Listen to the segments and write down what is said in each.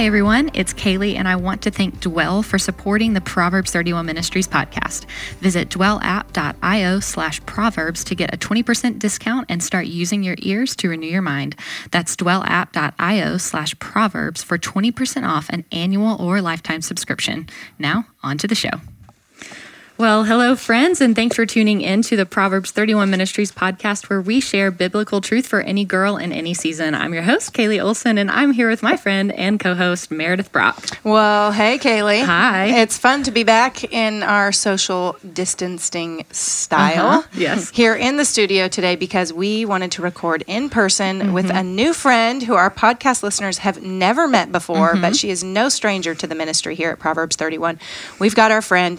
Hi, everyone. It's Kaylee, and I want to thank Dwell for supporting the Proverbs 31 Ministries podcast. Visit dwellapp.io slash proverbs to get a 20% discount and start using your ears to renew your mind. That's dwellapp.io slash proverbs for 20% off an annual or lifetime subscription. Now, on to the show. Well, hello, friends, and thanks for tuning in to the Proverbs 31 Ministries podcast, where we share biblical truth for any girl in any season. I'm your host, Kaylee Olson, and I'm here with my friend and co host, Meredith Brock. Well, hey, Kaylee. Hi. It's fun to be back in our social distancing style. Uh-huh. Yes. Here in the studio today because we wanted to record in person Mm-hmm. with a new friend who our podcast listeners have never met before, Mm-hmm. but she is no stranger to the ministry here at Proverbs 31. We've got our friend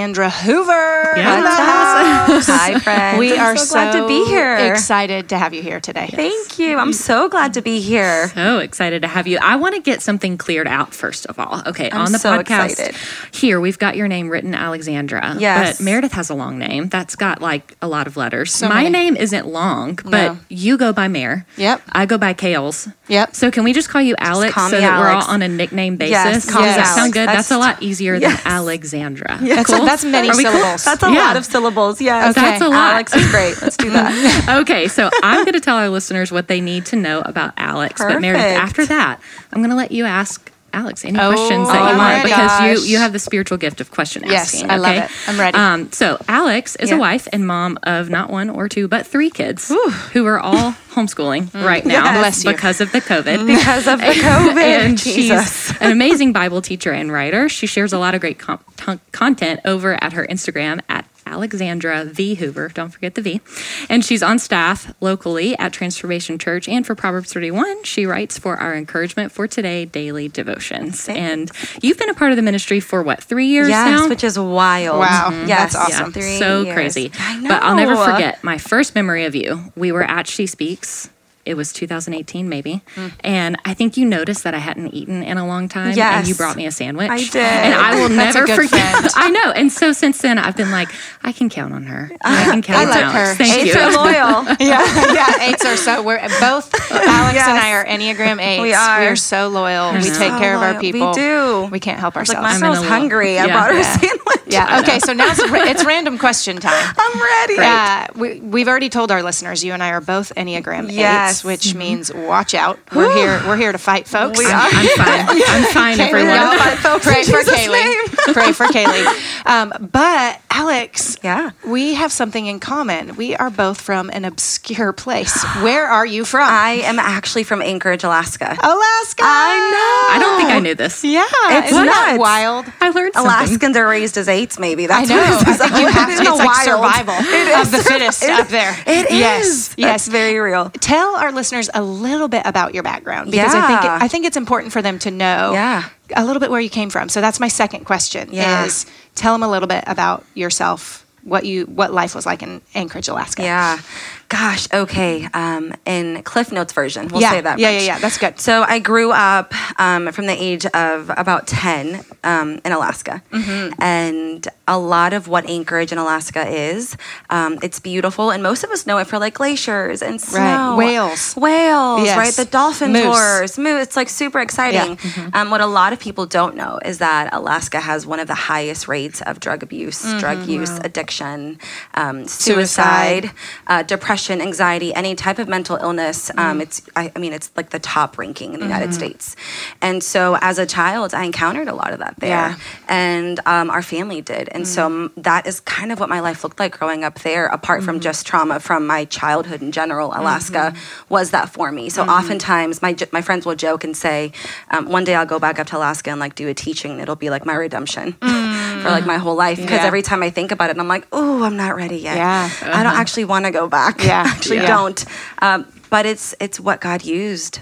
Alexandra Hoover. Yeah. house. Hi, friends. We I'm are so glad to be here. Excited to have you here today. Thank you. I'm so glad to be here. So excited to have you. I want to get something cleared out first of all. Okay, on the so podcast excited. here, we've got your name written Alexandra. Yes. But Meredith has a long name. That's got like a lot of letters. So My many. name isn't long, but No. you go by Mare. Yep. I go by Kales. Yep. So can we just call you Alex call so that we're all on a nickname basis? Yes, Does that sound good? That's, That's- a lot easier Yes. than Alexandra. That's, Cool? That's many we cool? syllables. That's a Yeah. lot of syllables. Yes. Okay. That's a lot. Alex is great. Let's do that. okay, so I'm going to tell our listeners what they need to know about Alex. But Meredith, after that, I'm going to let you ask Alex any Oh, questions that oh you my want because you you have the spiritual gift of question Yes, asking. I love okay? it. I'm ready. Um, so Alex is Yeah. a wife and mom of not one or two but three kids who are all homeschooling right now Yes. Because of the COVID. Because of the COVID. and Jesus. she's an amazing Bible teacher and writer. She shares a lot of great com- ton- content over at her Instagram at Alexandra V Hoover. Don't forget the V. And she's on staff locally at Transformation Church and for Proverbs 31. She writes for our encouragement for today daily devotions. And you've been a part of the ministry for what three years Yes, now? which is wild. Wow. Mm-hmm. Yes. That's awesome. Three so years. crazy. I know. But I'll never forget my first memory of you. We were at She Speaks. It was 2018, maybe. And I think you noticed that I hadn't eaten in a long time. And you brought me a sandwich. I did. And I will That's a never good forget. friend. I know. And so since then, I've been like, I can count on her. I can count I on like her. Thank Eights you. are loyal. yeah, yeah, eights are so. We're both Alex Yes. and I are Enneagram eights. We are. We are so loyal. We know. take care of our people. We do. We can't help Like ourselves. my I'm in little- hungry. I brought her Yeah. a sandwich. Yeah. Okay. So now it's, ra- it's random question time. I'm ready. Uh, we, we've already told our listeners you and I are both Enneagram Yes. eights, which means watch out. We're here. We're here to fight, folks. We I'm, are. I'm fine. I'm fine, Okay, everyone. y'all Fight, folks, Pray in for Jesus' Kaylee. Pray for Kaylee. Um, but Alex, Yeah. we have something in common. We are both from an obscure place. Where are you from? I am actually from Anchorage, Alaska. Alaska. I know. I don't think I knew this. Yeah, It's isn't that nuts. wild? I learned something. Alaskans are raised as maybe. I That's know. what I it is. think you have to. It's like wild. survival It of the fittest It- up there. It is. Yes, That's yes. very real. Tell our listeners a little bit about your background because I think Yeah. I think it's important for them to know Yeah. a little bit where you came from. So that's my second question. Yeah. Is tell them a little bit about yourself, what you what life was like in Anchorage, Alaska. Yeah. Gosh, okay. Um, in Cliff Notes version, we'll yeah, say that. yeah, much. yeah, yeah. That's good. So I grew up um, from the age of about 10 um, in Alaska. Mm-hmm. And a lot of what Anchorage in Alaska is, um, it's beautiful. And most of us know it for like glaciers and snow. Whales. Whales, Yes. right? The dolphin Moose. tours. Moose. It's like super exciting. Mm-hmm. Um, what a lot of people don't know is that Alaska has one of the highest rates of drug abuse, drug use, addiction, um, Suicide. suicide, uh, depression, anxiety, any type of mental illness. Um, mm-hmm. it's, I, I mean, it's like the top ranking in the United mm-hmm. States. And so as a child, I encountered a lot of that there. Yeah. And um, our family did. And so mm-hmm. m- that is kind of what my life looked like growing up there, apart from just trauma from my childhood in general. Alaska was that for me. So oftentimes my, j- my friends will joke and say, um, one day I'll go back up to Alaska and like do a teaching. and It'll be like my redemption for like mm. my whole life. Because Yeah. every time I think about it, I'm like, oh, I'm not ready yet. Yeah. I don't uh-huh. actually want to go back. Yeah. I actually Yeah. don't. Um, but it's it's what God used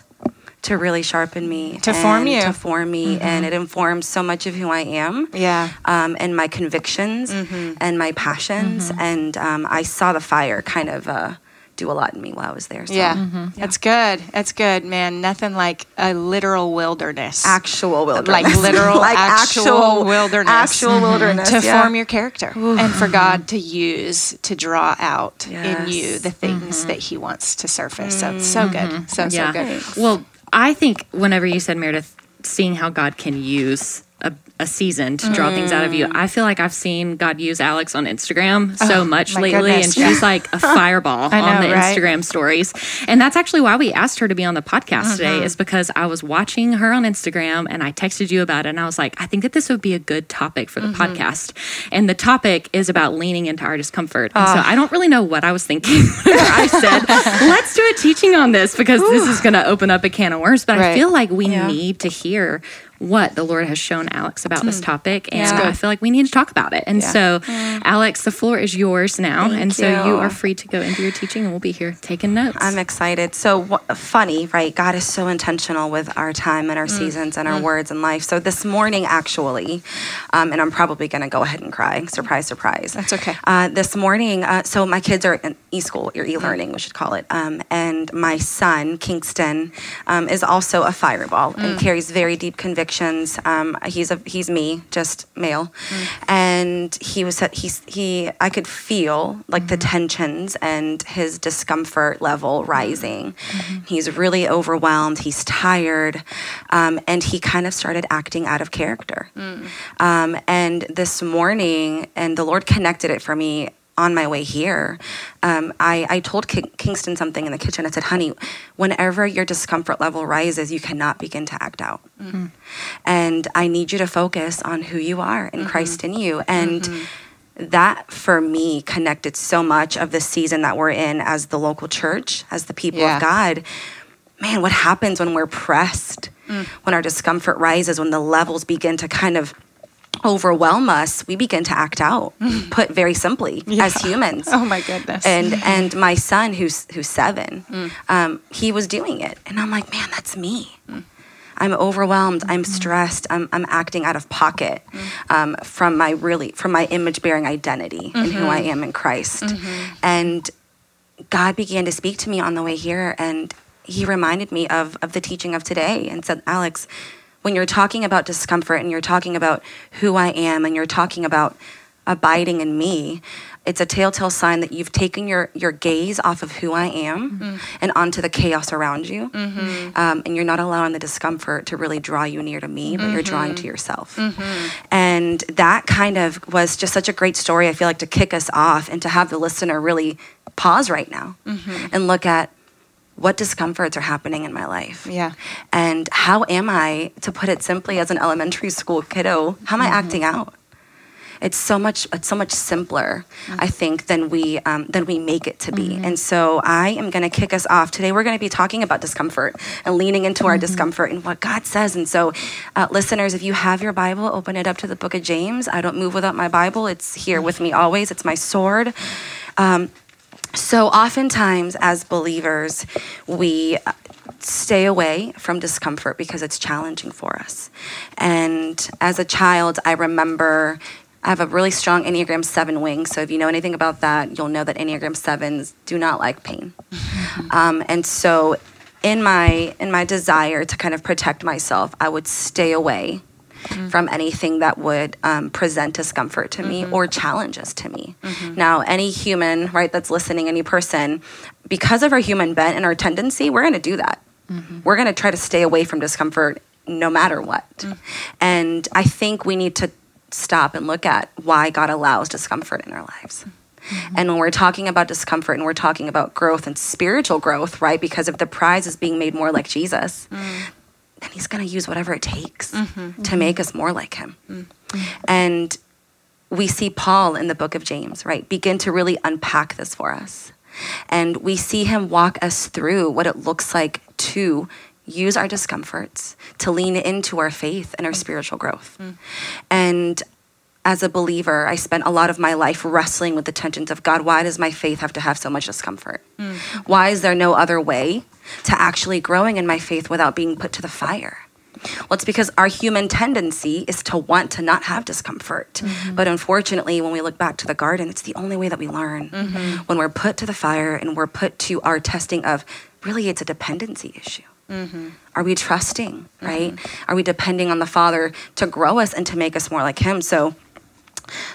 to really sharpen me, To form you. to form me, and it informs so much of who I am. Yeah. Um, and my convictions and my passions, and um, I saw the fire kind of uh, do a lot in me while I was there. So. Yeah. Mm-hmm. That's good. That's good, man. Nothing like a literal wilderness. Actual wilderness, Like literal like actual wilderness. Mm-hmm. actual wilderness mm-hmm. to yeah. form your character and for God to use to draw out in you the things mm-hmm. that He wants to surface. So it's so good. So, so good. Well, I think whenever you said Meredith, seeing how God can use a, season to draw things out of you. Mm. I feel like I've seen God use Alex on Instagram oh, so much lately, goodness, and she's like a fireball I on know, the right? Instagram stories. And that's actually why we asked her to be on the podcast today, mm-hmm. is because I was watching her on Instagram and I texted you about it, and I was like, I think that this would be a good topic for the mm-hmm. podcast. And the topic is about leaning into our discomfort. And so I don't really know what I was thinking I said, let's do a teaching on this because this is going to open up a can of worms. But I feel like we Yeah. need to hear what the Lord has shown Alex about this topic. And Yeah. I feel like we need to talk about it. And Yeah. so, Alex, the floor is yours now. Thank and so you you. are free to go into your teaching and we'll be here taking notes. I'm excited. So wh- funny, right? God is so intentional with our time and our Mm. seasons and our words and life. So this morning, actually, um, and I'm probably going to go ahead and cry. Surprise, surprise. That's okay. Uh, this morning, uh, so my kids are in e-school, or Mm. e-learning, we should call it. Um, and my son, Kingston, um, is also a fireball Mm. and carries very deep convictions. Um, he's a he's me, just male, Mm. and he was he's he. I could feel like the tensions and his discomfort level rising. He's really overwhelmed. He's tired, um, and he kind of started acting out of character. Um, and this morning, and the Lord connected it for me on my way here. Um, I, I told King, Kingston something in the kitchen. I said, honey, whenever your discomfort level rises, you cannot begin to act out. Mm-hmm. And I need you to focus on who you are in mm-hmm. Christ in you. And mm-hmm. that for me connected so much of the season that we're in as the local church, as the people Yeah. of God. Man, what happens when we're pressed, mm. when our discomfort rises, when the levels begin to kind of overwhelm us, we begin to act out, put very simply, as humans. Oh my goodness. And and my son, who's who's seven, mm. um, he was doing it, and I'm like, man, that's me. Mm. I'm overwhelmed. I'm mm. stressed. I'm, I'm acting out of pocket um, from my really from my image bearing identity and who mm-hmm. I am in Christ. Mm-hmm. And God began to speak to me on the way here, and He reminded me of of the teaching of today, and said, Alex, when you're talking about discomfort and you're talking about who I am, and you're talking about abiding in me, it's a telltale sign that you've taken your your gaze off of who I am mm-hmm. and onto the chaos around you, mm-hmm. um, and you're not allowing the discomfort to really draw you near to me, but you're drawing to mm-hmm. yourself. And that kind of was just such a great story. I feel like to kick us off and to have the listener really pause right now and look at what discomforts are happening in my life. Yeah. And how am I, to put it simply as an elementary school kiddo, how am I acting out? It's so much. It's so much simpler, I think, than we um, than we make it to be. And so I am going to kick us off today. We're going to be talking about discomfort and leaning into our discomfort and what God says. And so, uh, listeners, if you have your Bible, open it up to the Book of James. I don't move without my Bible. It's here with me always. It's my sword. Um, so, oftentimes, as believers, we uh, stay away from discomfort because it's challenging for us. And as a child, I remember I have a really strong Enneagram 7 wing. So, if you know anything about that, you'll know that Enneagram 7s do not like pain. Um, and so, in my in my desire to kind of protect myself, I would stay away Mm-hmm. from anything that would um, present discomfort to me mm-hmm. or challenges to me. Mm-hmm. Now, any human, right, that's listening, any person, because of our human bent and our tendency, we're going to do that. We're going to try to stay away from discomfort no matter what. Mm. And I think we need to stop and look at why God allows discomfort in our lives. And when we're talking about discomfort and we're talking about growth and spiritual growth, right? Because if the prize is being made more like Jesus, mm. Then he's going to use whatever it takes mm-hmm. to mm-hmm. make us more like him. Mm-hmm. And we see Paul in the book of James, right? Begin to really unpack this for us. And we see him walk us through what it looks like to use our discomforts to lean into our faith and our mm. spiritual growth. Mm. And as a believer, I spent a lot of my life wrestling with the tensions of God, why does my faith have to have so much discomfort? Mm. Why is there no other way to actually growing in my faith without being put to the fire? Well, it's because our human tendency is to want to not have discomfort. Mm-hmm. But unfortunately, when we look back to the garden, it's the only way that we learn. Mm-hmm. When we're put to the fire and we're put to our testing of really, it's a dependency issue. Mm-hmm. Are we trusting, right? Are we depending on the Father to grow us and to make us more like Him? So,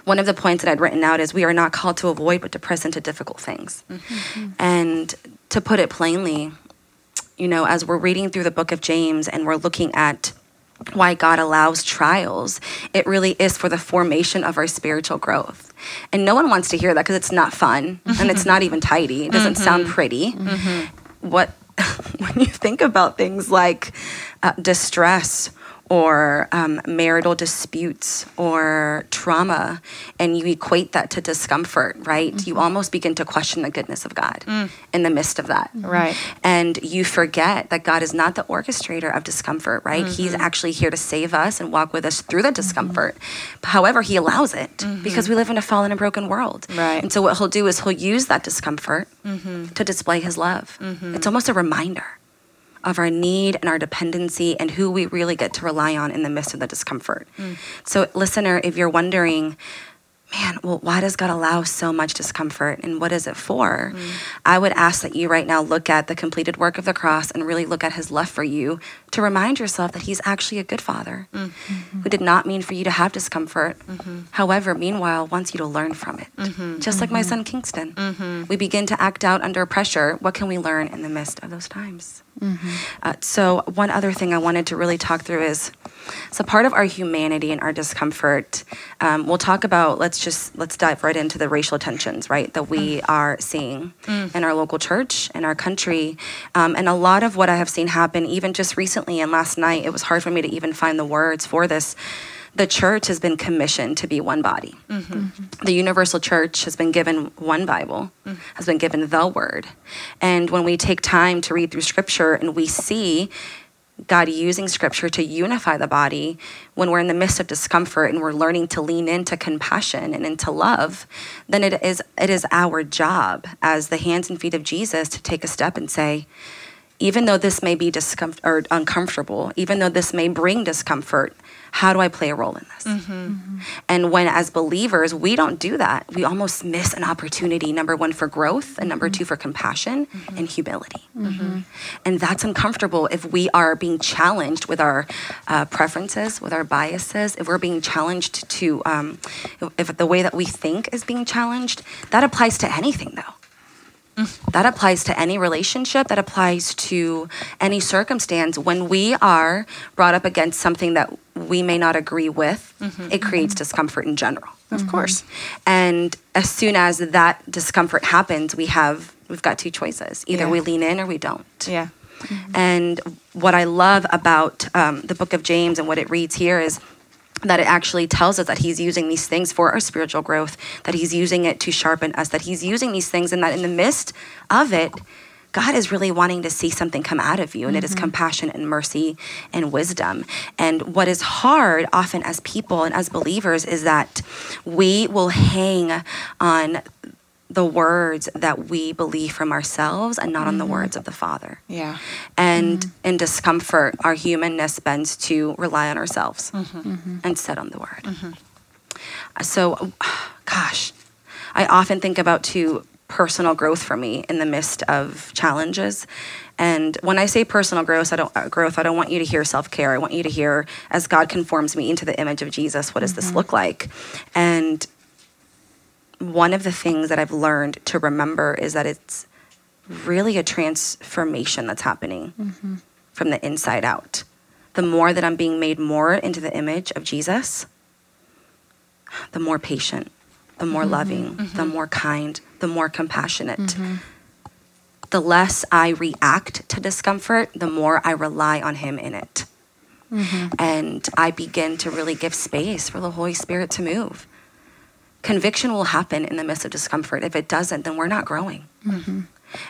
one of the points that I'd written out is we are not called to avoid, but to press into difficult things. Mm-hmm. Mm-hmm. And to put it plainly, you know, as we're reading through the book of James and we're looking at why God allows trials, it really is for the formation of our spiritual growth. And no one wants to hear that because it's not fun and it's not even tidy. It doesn't mm-hmm. sound pretty. What when you think about things like uh, distress or um, marital disputes or trauma, and you equate that to discomfort, right? You mm-hmm. almost begin to question the goodness of God mm. in the midst of that. Mm-hmm. Right. And you forget that God is not the orchestrator of discomfort, right? He's mm-hmm. actually here to save us and walk with us through the discomfort. However, He allows it because we live in a fallen and broken world. Right. And so, what He'll do is He'll use that discomfort to display His love. It's almost a reminder of our need and our dependency and who we really get to rely on in the midst of the discomfort. Mm. So, listener, if you're wondering, man, well, why does God allow so much discomfort and what is it for? Mm. I would ask that you right now look at the completed work of the cross and really look at his love for you to remind yourself that he's actually a good father mm. mm-hmm. who did not mean for you to have discomfort. Mm-hmm. However, meanwhile, wants you to learn from it. Mm-hmm. Just like my son Kingston. We begin to act out under pressure. What can we learn in the midst of those times? Uh, so, one other thing I wanted to really talk through is so part of our humanity and our discomfort. Um, we'll talk about. Let's just let's dive right into the racial tensions, right, that we are seeing in our local church, in our country, um, and a lot of what I have seen happen, even just recently and last night. It was hard for me to even find the words for this. The church has been commissioned to be one body. Mm-hmm. The universal church has been given one Bible, mm-hmm. has been given the word. And when we take time to read through scripture and we see God using scripture to unify the body when we're in the midst of discomfort and we're learning to lean into compassion and into love, then it is it is our job as the hands and feet of Jesus to take a step and say, even though this may be discomfort or uncomfortable, even though this may bring discomfort, how do I play a role in this? Mm-hmm. Mm-hmm. And when, as believers, we don't do that, we almost miss an opportunity number one, for growth, and number mm-hmm. two, for compassion and humility. And that's uncomfortable if we are being challenged with our uh, preferences, with our biases, if we're being challenged to, um, if the way that we think is being challenged, that applies to anything though. That applies to any relationship, that applies to any circumstance. When we are brought up against something that we may not agree with, mm-hmm. it creates mm-hmm. discomfort in general. Of mm-hmm. course. And as soon as that discomfort happens, we have we've got two choices. Either Yeah. we lean in or we don't. Yeah. And what I love about um, the book of James and what it reads here is that it actually tells us that he's using these things for our spiritual growth, that he's using it to sharpen us, that he's using these things, and that in the midst of it, God is really wanting to see something come out of you, and it is mm-hmm. compassion and mercy and wisdom. And what is hard often as people and as believers is that we will hang on the words that we believe from ourselves and not on the mm-hmm. words of the Father. Yeah. And mm-hmm. in discomfort, our humanness bends to rely on ourselves mm-hmm. instead on the word. So, gosh, I often think about too personal growth for me in the midst of challenges. And when I say personal growth, I don't uh, growth. I don't want you to hear self care. I want you to hear as God conforms me into the image of Jesus. What does this look like? And one of the things that I've learned to remember is that it's really a transformation that's happening mm-hmm. from the inside out. The more that I'm being made more into the image of Jesus, the more patient, the more mm-hmm. loving, the mm-hmm. more kind, the more compassionate. The less I react to discomfort, the more I rely on Him in it. And I begin to really give space for the Holy Spirit to move. Conviction will happen in the midst of discomfort. If it doesn't, then we're not growing. Mm-hmm.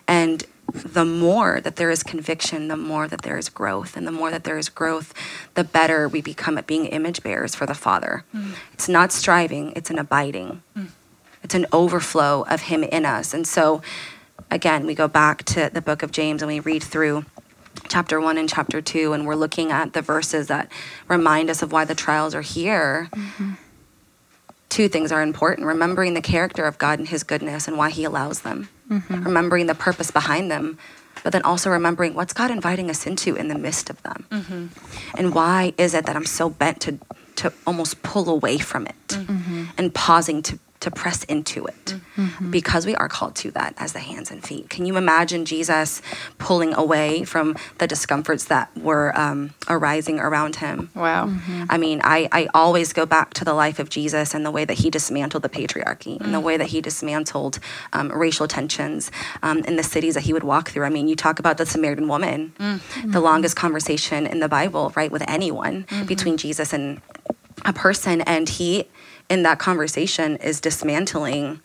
And the more that there is conviction, the more that there is growth. And the more that there is growth, the better we become at being image bearers for the Father. Mm. It's not striving, it's an abiding, mm. it's an overflow of Him in us. And so, again, we go back to the book of James and we read through chapter one and chapter two, and we're looking at the verses that remind us of why the trials are here. Mm-hmm. Two things are important remembering the character of God and His goodness and why He allows them, mm-hmm. remembering the purpose behind them, but then also remembering what's God inviting us into in the midst of them. Mm-hmm. And why is it that I'm so bent to, to almost pull away from it? Mm-hmm. And pausing to, to press into it because we are called to that as the hands and feet. Can you imagine Jesus pulling away from the discomforts that were um, arising around him? Wow. I mean, I, I always go back to the life of Jesus and the way that he dismantled the patriarchy and the way that he dismantled um, racial tensions um, in the cities that he would walk through. I mean, you talk about the Samaritan woman, the longest conversation in the Bible, right, with anyone between Jesus and a person. And he, in that conversation, is dismantling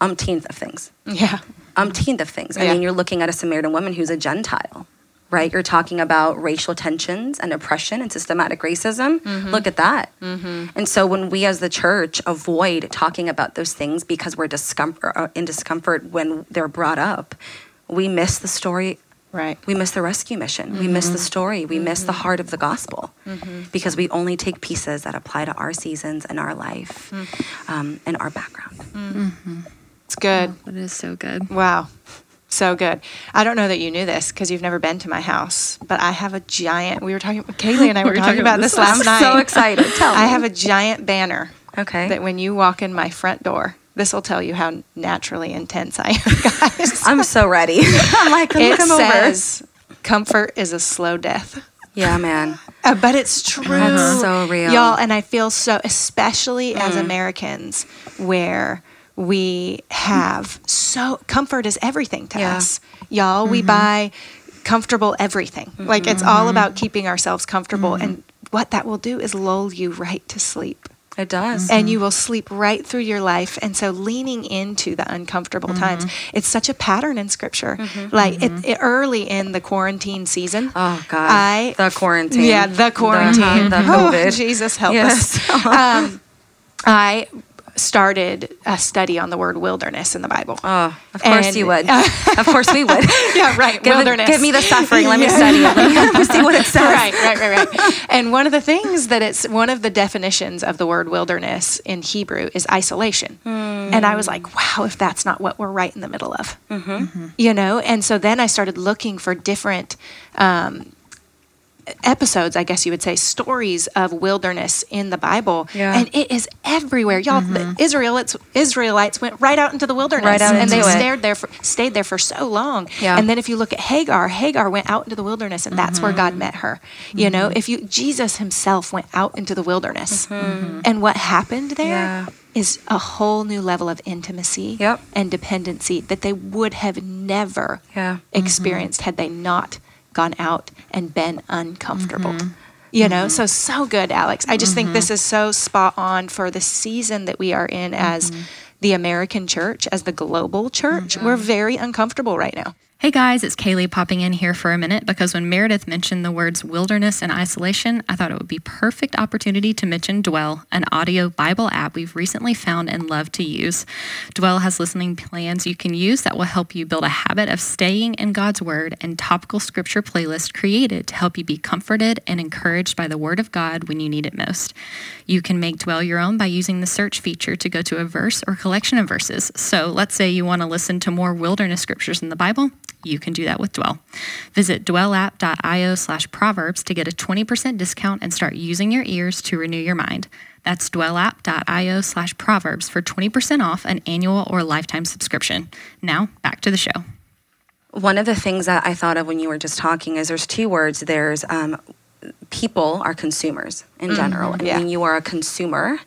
umpteenth of things Yeah. umpteenth of things. I mean, you're looking at a Samaritan woman who's a Gentile, right? You're talking about racial tensions and oppression and systematic racism. Look at that. And so when we as the church avoid talking about those things because we're discomfort, uh, in discomfort when they're brought up, we miss the story. Right. We miss the rescue mission. We miss the mm-hmm. story. We miss the mm-hmm. heart of the gospel mm-hmm. because we only take pieces that apply to our seasons and our life um, and our background. It's good. Oh, that is so good. Wow. So good. I don't know that you knew this because you've never been to my house, but I have a giant. We were talking. Kaylee and I were, talking, about this last I'm night. so excited. Tell I me. have a giant banner Okay. that when you walk in my front door, this will tell you how naturally intense I am, guys. I'm so ready. I'm like, it look him over. says, "Comfort is a slow death." Yeah, man. Uh, but it's true. That's so real. Y'all, and I feel so, especially as mm-hmm. Americans, where we have so, comfort is everything to Yeah. us. Y'all, we mm-hmm. buy comfortable everything. Like it's all mm-hmm. about keeping ourselves comfortable. And what that will do is lull you right to sleep. It does. And mm-hmm. you will sleep right through your life. And so, leaning into the uncomfortable times, mm-hmm. it's such a pattern in scripture. Mm-hmm. Like it, it- early in the quarantine season, Oh God, I the quarantine. yeah, the quarantine. the, the Oh, COVID. Jesus help Yes. us. um, I started a study on the word wilderness in the Bible. Oh, of course And- you would. of course we would. yeah, right. Give, it- wilderness. give me the suffering. Let me study it. Let me see what it says. Right, right, right, right. and one of the things that it's one of the definitions of the word wilderness in Hebrew is isolation. And I was like, wow, if that's not what we're right in the middle of, you know. And so then I started looking for different. Um, episodes i guess you would say stories of wilderness in the bible Yeah. and it is everywhere y'all the israelites israelites went right out into the wilderness Right out and they into it. stayed there for stayed there for so long Yeah. and then if you look at hagar hagar went out into the wilderness and that's where Mm-hmm. god met her you know if you jesus himself went out into the wilderness and what happened there is Mm-hmm. Yeah. a whole new level of intimacy Yep. and dependency that they would have never Yeah. experienced had they not gone out and been uncomfortable. Mm-hmm. You know, so so good, Alex. I just think this is so spot on for the season that we are in as Mm-hmm. the American church, as the global church. We're very uncomfortable right now. Hey guys, it's Kaylee popping in here for a minute because when Meredith mentioned the words wilderness and isolation, I thought it would be perfect opportunity to mention Dwell, an audio Bible app we've recently found and love to use. Dwell has listening plans you can use that will help you build a habit of staying in God's word and topical scripture playlists created to help you be comforted and encouraged by the word of God when you need it most. You can make Dwell your own by using the search feature to go to a verse or collection of verses. So let's say you want to listen to more wilderness scriptures in the Bible you can do that with Dwell. Visit dwellapp.io slash proverbs to get a 20% discount and start using your ears to renew your mind. That's dwellapp.io slash proverbs for 20% off an annual or lifetime subscription. Now, back to the show. One of the things that I thought of when you were just talking is there's two words. There's um, people are consumers in general. And yeah. when you are a consumer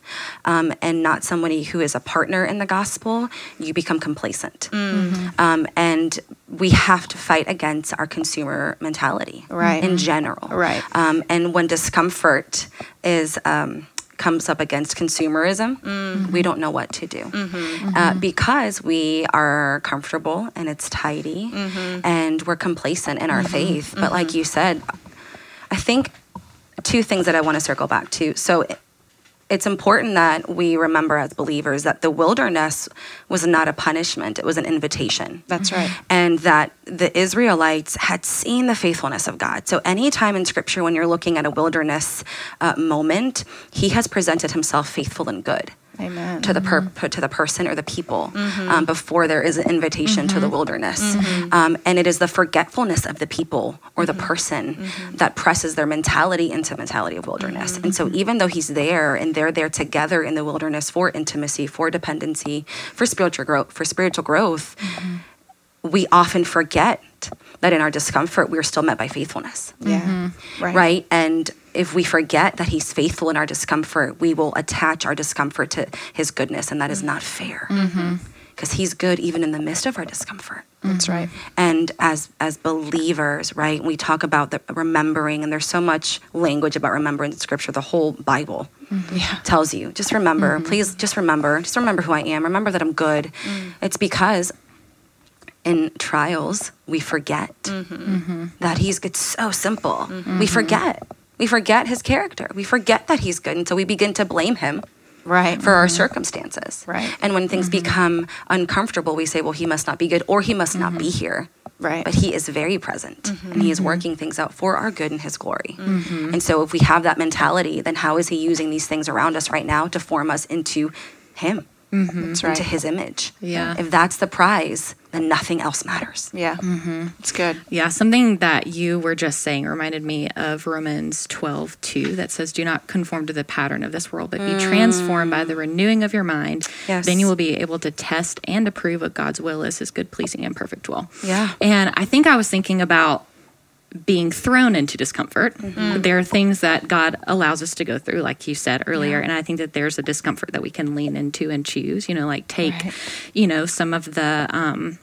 um, and not somebody who is a partner in the gospel, you become complacent. Um, and we have to fight against our consumer mentality Right. in general. Right. Um, and when discomfort is um, comes up against consumerism, we don't know what to do uh, because we are comfortable and it's tidy and we're complacent in our faith. But like you said, I think two things that I want to circle back to. So it's important that we remember as believers that the wilderness was not a punishment, it was an invitation That's right. and that the Israelites had seen the faithfulness of God. So, anytime in scripture when you're looking at a wilderness uh, moment, he has presented himself faithful and good. Amen. to the per- mm-hmm. to the person or the people mm-hmm. um, before there is an invitation to the mm-hmm. wilderness. Um, and it is the forgetfulness of the people or the person that presses their mentality into mentality of wilderness. And so even though he's there and they're there together in the wilderness for intimacy, for dependency, for spiritual growth, for spiritual growth, we often forget that in our discomfort we're still met by faithfulness Yeah. Right. right. And if we forget that He's faithful in our discomfort, we will attach our discomfort to His goodness, and that is not fair. Mm-hmm. Because He's good even in the midst of our discomfort. That's right. And as as believers, right, we talk about the remembering, and there's so much language about remembering in Scripture. The whole Bible mm-hmm. Yeah. tells you just remember, mm-hmm. please, just remember, just remember who I am. Remember that I'm good. Mm. It's because in trials we forget that he's good. So simple. We forget. We forget his character. We forget that he's good, and so we begin to blame him Right. for our mm-hmm. circumstances. Right. And when things mm-hmm. become uncomfortable, we say, "Well, he must not be good, or he must not be mm-hmm. here." Right. But he is very present, and he is working things out for our good and his glory. And so, if we have that mentality, then how is he using these things around us right now to form us into him, Mm-hmm, that's right. into his image? Yeah. If that's the prize, then nothing else matters. Yeah. Mm-hmm. It's good. Yeah, something that you were just saying reminded me of Romans 12, 2, that says, Do not conform to the pattern of this world, but be mm. transformed by the renewing of your mind. Yes. Then you will be able to test and approve what God's will is, his good, pleasing, and perfect will. Yeah. And I think I was thinking about being thrown into discomfort. Mm-hmm. There are things that God allows us to go through, like you said earlier. And I think that there's a discomfort that we can lean into and choose, you know, like take, Right. you know, some of the, um,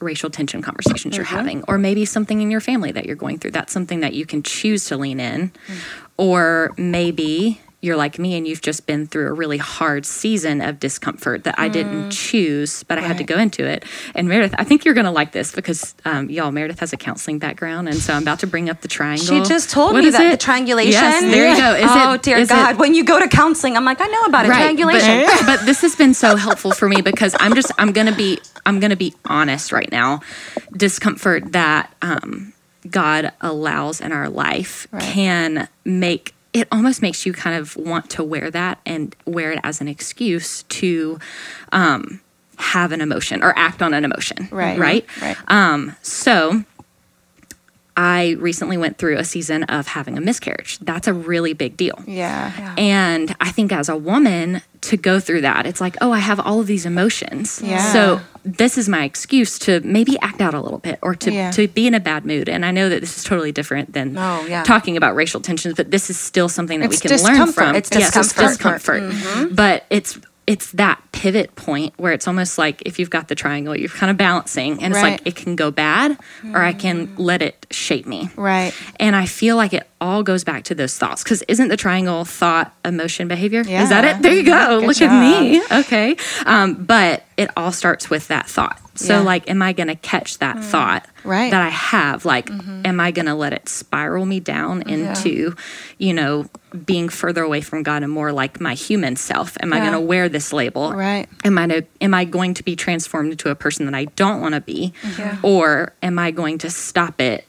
racial tension conversations you're mm-hmm. having or maybe something in your family that you're going through that's something that you can choose to lean in mm. or maybe you're like me and you've just been through a really hard season of discomfort that I didn't choose, but I had to go into it. And Meredith, I think you're going to like this because um, y'all, Meredith has a counseling background, and so I'm about to bring up the triangle. She just told What me that it? the triangulation. Yes, there you go. Is oh it, dear is it- God! when you go to counseling, I'm like, I know about it. right Triangulation. but, but this has been so helpful for me because i'm just i'm gonna be i'm gonna be honest right now discomfort that um, god allows in our life Right. can make it almost makes you kind of want to wear that and wear it as an excuse to um, have an emotion or act on an emotion Right. right Right. um, so I recently went through a season of having a miscarriage. That's a really big deal. Yeah. And I think as a woman, to go through that, it's like, oh, I have all of these emotions. Yeah. So this is my excuse to maybe act out a little bit or to, Yeah. to be in a bad mood. And I know that this is totally different than Oh, yeah. talking about racial tensions, but this is still something that It's we can learn from. It's Yes, discomfort. Mm-hmm. discomfort. But it's it's that pivot point where it's almost like if you've got the triangle, you're kind of balancing, and it's like it can go bad, or I can let it shape me. Right. And I feel like it all goes back to those thoughts because isn't the triangle thought, emotion, behavior? Yeah. Is that it? There you go. Good Look job. at me. Okay. Um, but it all starts with that thought. So, Yeah. Mm. like, am I going to catch that thought Right. Mm-hmm. that I have? Like, am I going to let it spiral me down into, you know, being further away from God and more like my human self? Am I going to wear this label? Right. Am I, to, am I going to be transformed into a person that I don't want to be? Yeah. Or am I going to stop it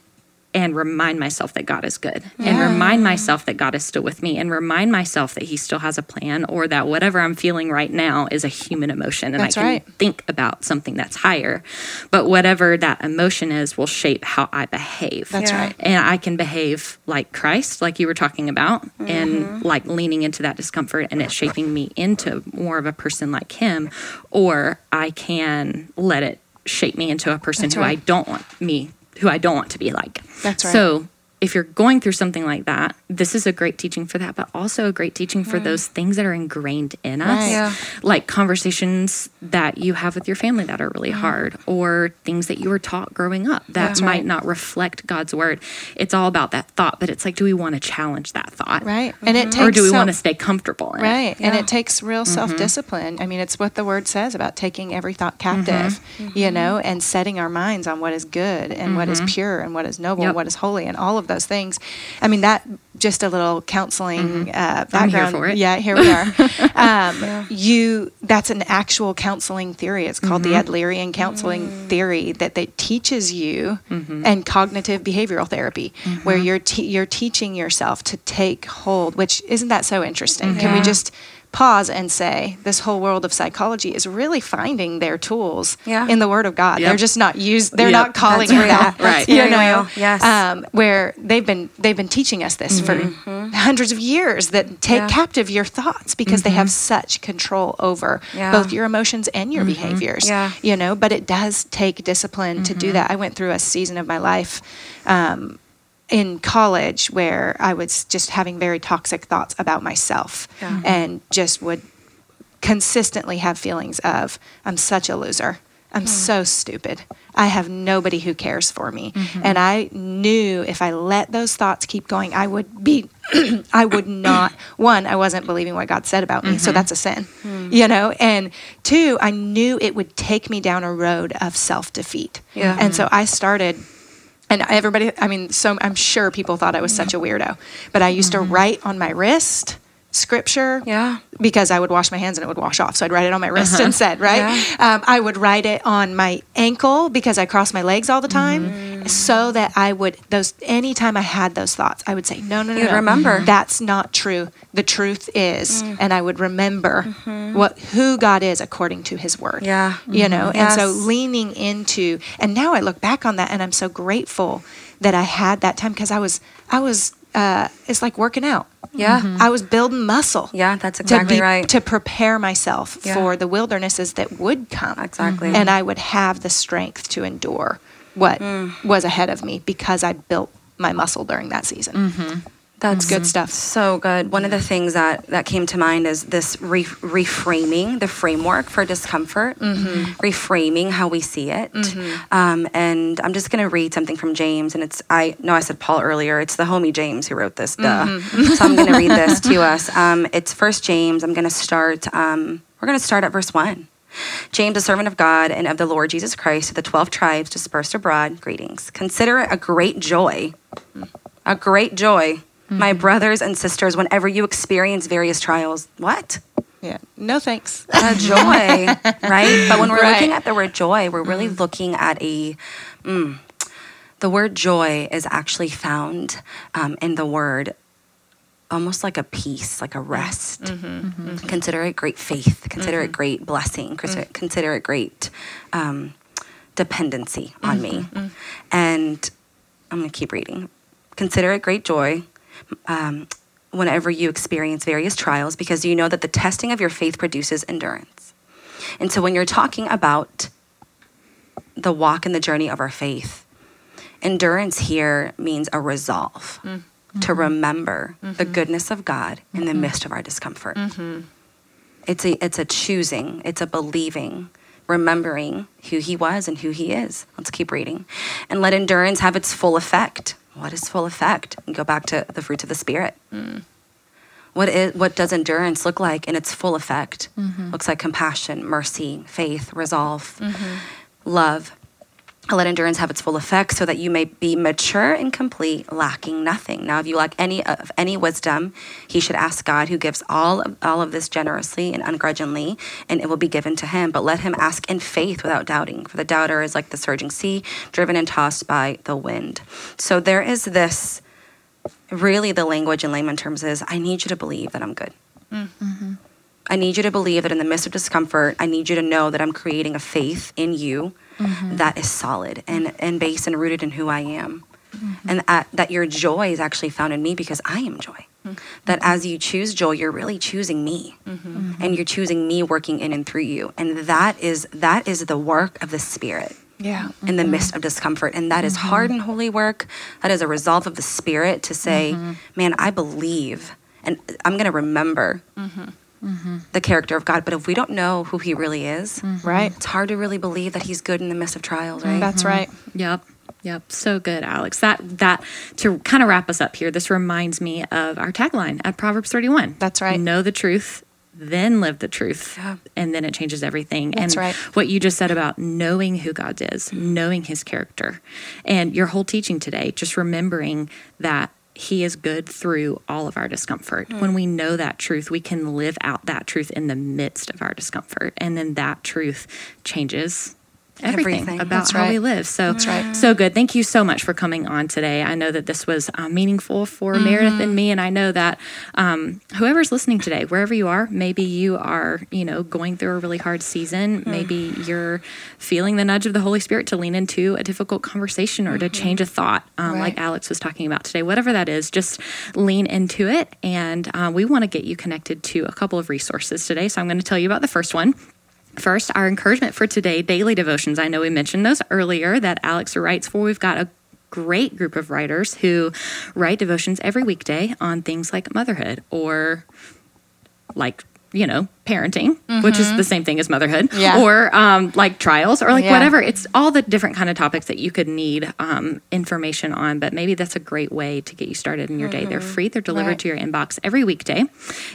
and remind myself that God is good and remind myself that God is still with me and remind myself that He still has a plan or that whatever I'm feeling right now is a human emotion and That's I can right. think about something that's higher. But whatever that emotion is will shape how I behave. That's Yeah. right. And I can behave like Christ, like you were talking about, Mm-hmm. and like leaning into that discomfort and it shaping me into more of a person like Him, or I can let it shape me into a person That's who I don't want me, who I don't want to be like. That's right. So if you're going through something like that, this is a great teaching for that, but also a great teaching for those things that are ingrained in us. Right. Yeah. Like conversations that you have with your family that are Mm. really hard, or things that you were taught growing up that That's might right. not reflect God's word. It's all about that thought, but it's like, do we want to challenge that thought? Right. And it takes Or do we some- want to stay comfortable in it? Right. And it takes real Mm-hmm. self discipline. I mean, it's what the word says about taking every thought captive, Mm-hmm. you know, and setting our minds on what is good and what is pure and what is noble Yep. and what is holy and all of those things. I mean, that just a little counseling uh, Mm-hmm. I'm here background. for it. Yeah, here we are. um, You, that's an actual counseling theory. It's called Mm-hmm. the Adlerian counseling Mm. theory that, that teaches you Mm-hmm. and cognitive behavioral therapy, where you're te- you're teaching yourself to take hold. Which isn't that so interesting? Can we just pause and say this whole world of psychology is really finding their tools Yeah. in the Word of God. Yep. They're just not used. They're Yep. not calling That's it that. Right. You know, real. Yes. um, where they've been they've been teaching us this for hundreds of years that take Yeah. captive your thoughts because they have such control over Yeah. both your emotions and your behaviors. Yeah. You know, but it does take discipline to do that. I went through a season of my life. Um, in college, where I was just having very toxic thoughts about myself Yeah. and just would consistently have feelings of, I'm such a loser. I'm hmm. so stupid. I have nobody who cares for me. Mm-hmm. And I knew if I let those thoughts keep going, I would be, I would not, one, I wasn't believing what God said about me. So mm-hmm. that's a sin, hmm. you know? And two, I knew it would take me down a road of self defeat. Yeah. And so mm-hmm. I started and everybody i mean so i'm sure people thought i was such a weirdo but i used to mm-hmm. write on my wrist scripture Yeah. because i would wash my hands and it would wash off. So i'd write it on my wrist uh-huh. instead right? Um, i would write it on my ankle because i cross my legs all the time mm. so that i would those anytime i had those thoughts i would say no no no You'd no remember. Mm-hmm. that's not true. The truth is mm. and i would remember mm-hmm. what who god is according to his word Yeah. you mm-hmm. know? And so leaning into and now i look back on that and i'm so grateful that i had that time because i was i was uh, it's like working out Yeah. i was building muscle Yeah, that's to exactly be right. to prepare myself Yeah. for the wildernesses that would come Exactly. and i would have the strength to endure what Mm. was ahead of me because i built my muscle during that season That's good stuff. So good. One of the things that that came to mind is this re- reframing the framework for discomfort, reframing how we see it. Um, and I'm just going to read something from James, and it's I know I said Paul earlier. It's the homie James who wrote this. Duh. so I'm going to read this to us. Um, it's First James. I'm going to start. Um, we're going to start at verse one. James, a servant of God and of the Lord Jesus Christ, to the 12 tribes dispersed abroad, greetings. Consider it a great joy, a great joy, my brothers and sisters, whenever you experience various trials. What? yeah no thanks A joy, right? But when we're Right. looking at the word joy, we're really mm. looking at a. Mm, the word joy is actually found um, in the word almost like a peace, like a rest. Mm-hmm. Mm-hmm. Mm-hmm. Consider it great faith. Consider it great blessing. Consider, consider it great um, dependency on me. And I'm going to keep reading. Consider it great joy um, whenever you experience various trials because you know that the testing of your faith produces endurance. And so when you're talking about the walk and the journey of our faith, endurance here means a resolve mm-hmm. to remember the mm-hmm. goodness of God in the mm-hmm. midst of our discomfort. It's a it's a choosing, it's a believing, remembering who he was and who he is. Let's keep reading. And let endurance have its full effect. What is full effect? And go back to the fruits of the spirit. Mm. What is what does endurance look like in its full effect? Mm-hmm. Looks like compassion, mercy, faith, resolve, mm-hmm. love. Let endurance have its full effect so that you may be mature and complete, lacking nothing. Now, if you lack any uh, of any wisdom, he should ask God, who gives all of, all of this generously and ungrudgingly, and it will be given to him. But let him ask in faith without doubting, for the doubter is like the surging sea, driven and tossed by the wind. So there is this really the language in layman terms is I need you to believe that I'm good. Mm-hmm. I need you to believe that in the midst of discomfort, I need you to know that I'm creating a faith in you Mm-hmm. that is solid and, and based and rooted in who I am. Mm-hmm. And that, that your joy is actually found in me because I am joy. Mm-hmm. That as you choose joy, you're really choosing me. And you're choosing me working in and through you. And that is that is the work of the spirit yeah in the midst of discomfort. And that is hard and holy work. That is a resolve of the spirit to say, man, I believe and I'm going to remember the character of God. But if we don't know who he really is, mm-hmm. right it's hard to really believe that he's good in the midst of trials, right? that's mm-hmm. right Yep. Yep. So good, Alex. That that to kind of wrap us up here, this reminds me of our tagline at Proverbs 31. That's right. Know the truth, then live the truth. Yeah. And then it changes everything. That's and right. what you just said about knowing who God is, knowing his character. And your whole teaching today, just remembering that he is good through all of our discomfort. When we know that truth, we can live out that truth in the midst of our discomfort. And then that truth changes everything, Everything. about That's how we live. So, That's right. so good. Thank you so much for coming on today. I know that this was uh, meaningful for Meredith and me, and I know that um, whoever's listening today, wherever you are, maybe you are, you know, going through a really hard season. Maybe you're feeling the nudge of the Holy Spirit to lean into a difficult conversation or to change a thought, um, like Alex was talking about today. Whatever that is, just lean into it. And uh, we want to get you connected to a couple of resources today. So I'm going to tell you about the first one. First, our encouragement for today, daily devotions. I know we mentioned those earlier that Alex writes for. We've got a great group of writers who write devotions every weekday on things like motherhood or like, you know, parenting, which is the same thing as motherhood, Yeah. or um, like trials or like Yeah. whatever. It's all the different kind of topics that you could need um, information on. But maybe that's a great way to get you started in your day. They're free. They're delivered Right. to your inbox every weekday.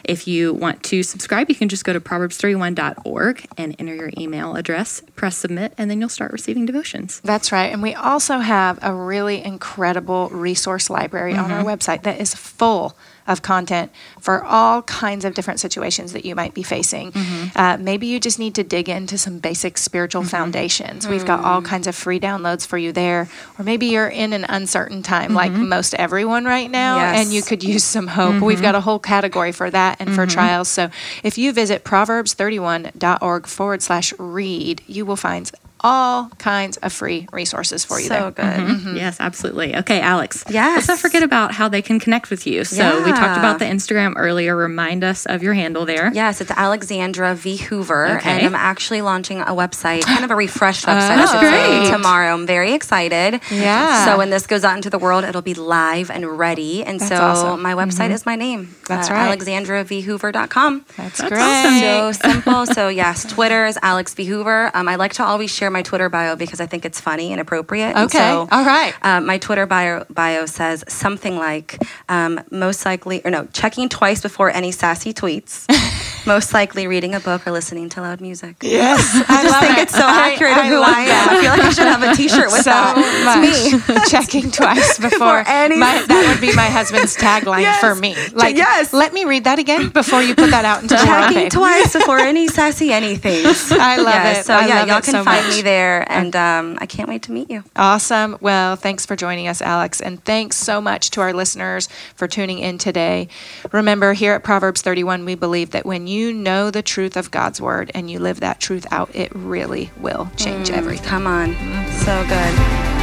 If you want to subscribe, you can just go to proverbs31.org and enter your email address, press submit, and then you'll start receiving devotions. That's right. And we also have a really incredible resource library on Mm-hmm. our website that is full of content for all kinds of different situations that you might be facing. Mm-hmm. Uh, maybe you just need to dig into some basic spiritual foundations. We've got Mm. all kinds of free downloads for you there. Or maybe you're in an uncertain time, like Mm-hmm. most everyone right now, Yes. and you could use some hope. We've Mm-hmm. got a whole category for that and for trials. So if you visit proverbs31.org forward slash read, you will find all kinds of free resources for you So there. good. Yes, absolutely. Okay, Alex. Yes. Let's not forget about how they can connect with you. So we talked about the Instagram earlier. Remind us of your handle there. Yes, it's Alexandra V. Hoover, Okay. and I'm actually launching a website, kind of a refreshed website say, great. tomorrow. I'm very excited. Yeah. So when this goes out into the world, it'll be live and ready. And That's so awesome. my website is my name. That's uh, right. AlexandraVHoover.com. That's, That's great. awesome. So simple. So yes, Twitter is Alex V. Hoover. Um, I like to always share my Twitter bio because I think it's funny and appropriate. And Okay. so, All right. uh, my Twitter bio, bio says something like, um, most likely, or no, checking twice before any sassy tweets. most likely reading a book or listening to loud music. Yes, I just think it's so accurate of who I, am. I feel like I should have a T-shirt with so that. much. Checking twice before any- my, that would be my husband's tagline Yes. for me. Like, yes. let me read that again before you put that out into the world. Checking twice before any sassy anything. I love Yeah, it. So I yeah, y'all can so find much. me there, and um, I can't wait to meet you. Awesome. Well, thanks for joining us, Alex. And thanks so much to our listeners for tuning in today. Remember, here at Proverbs 31, we believe that when you know the truth of God's word and you live that truth out, it really will change mm, everything. Come on, mm-hmm. so good.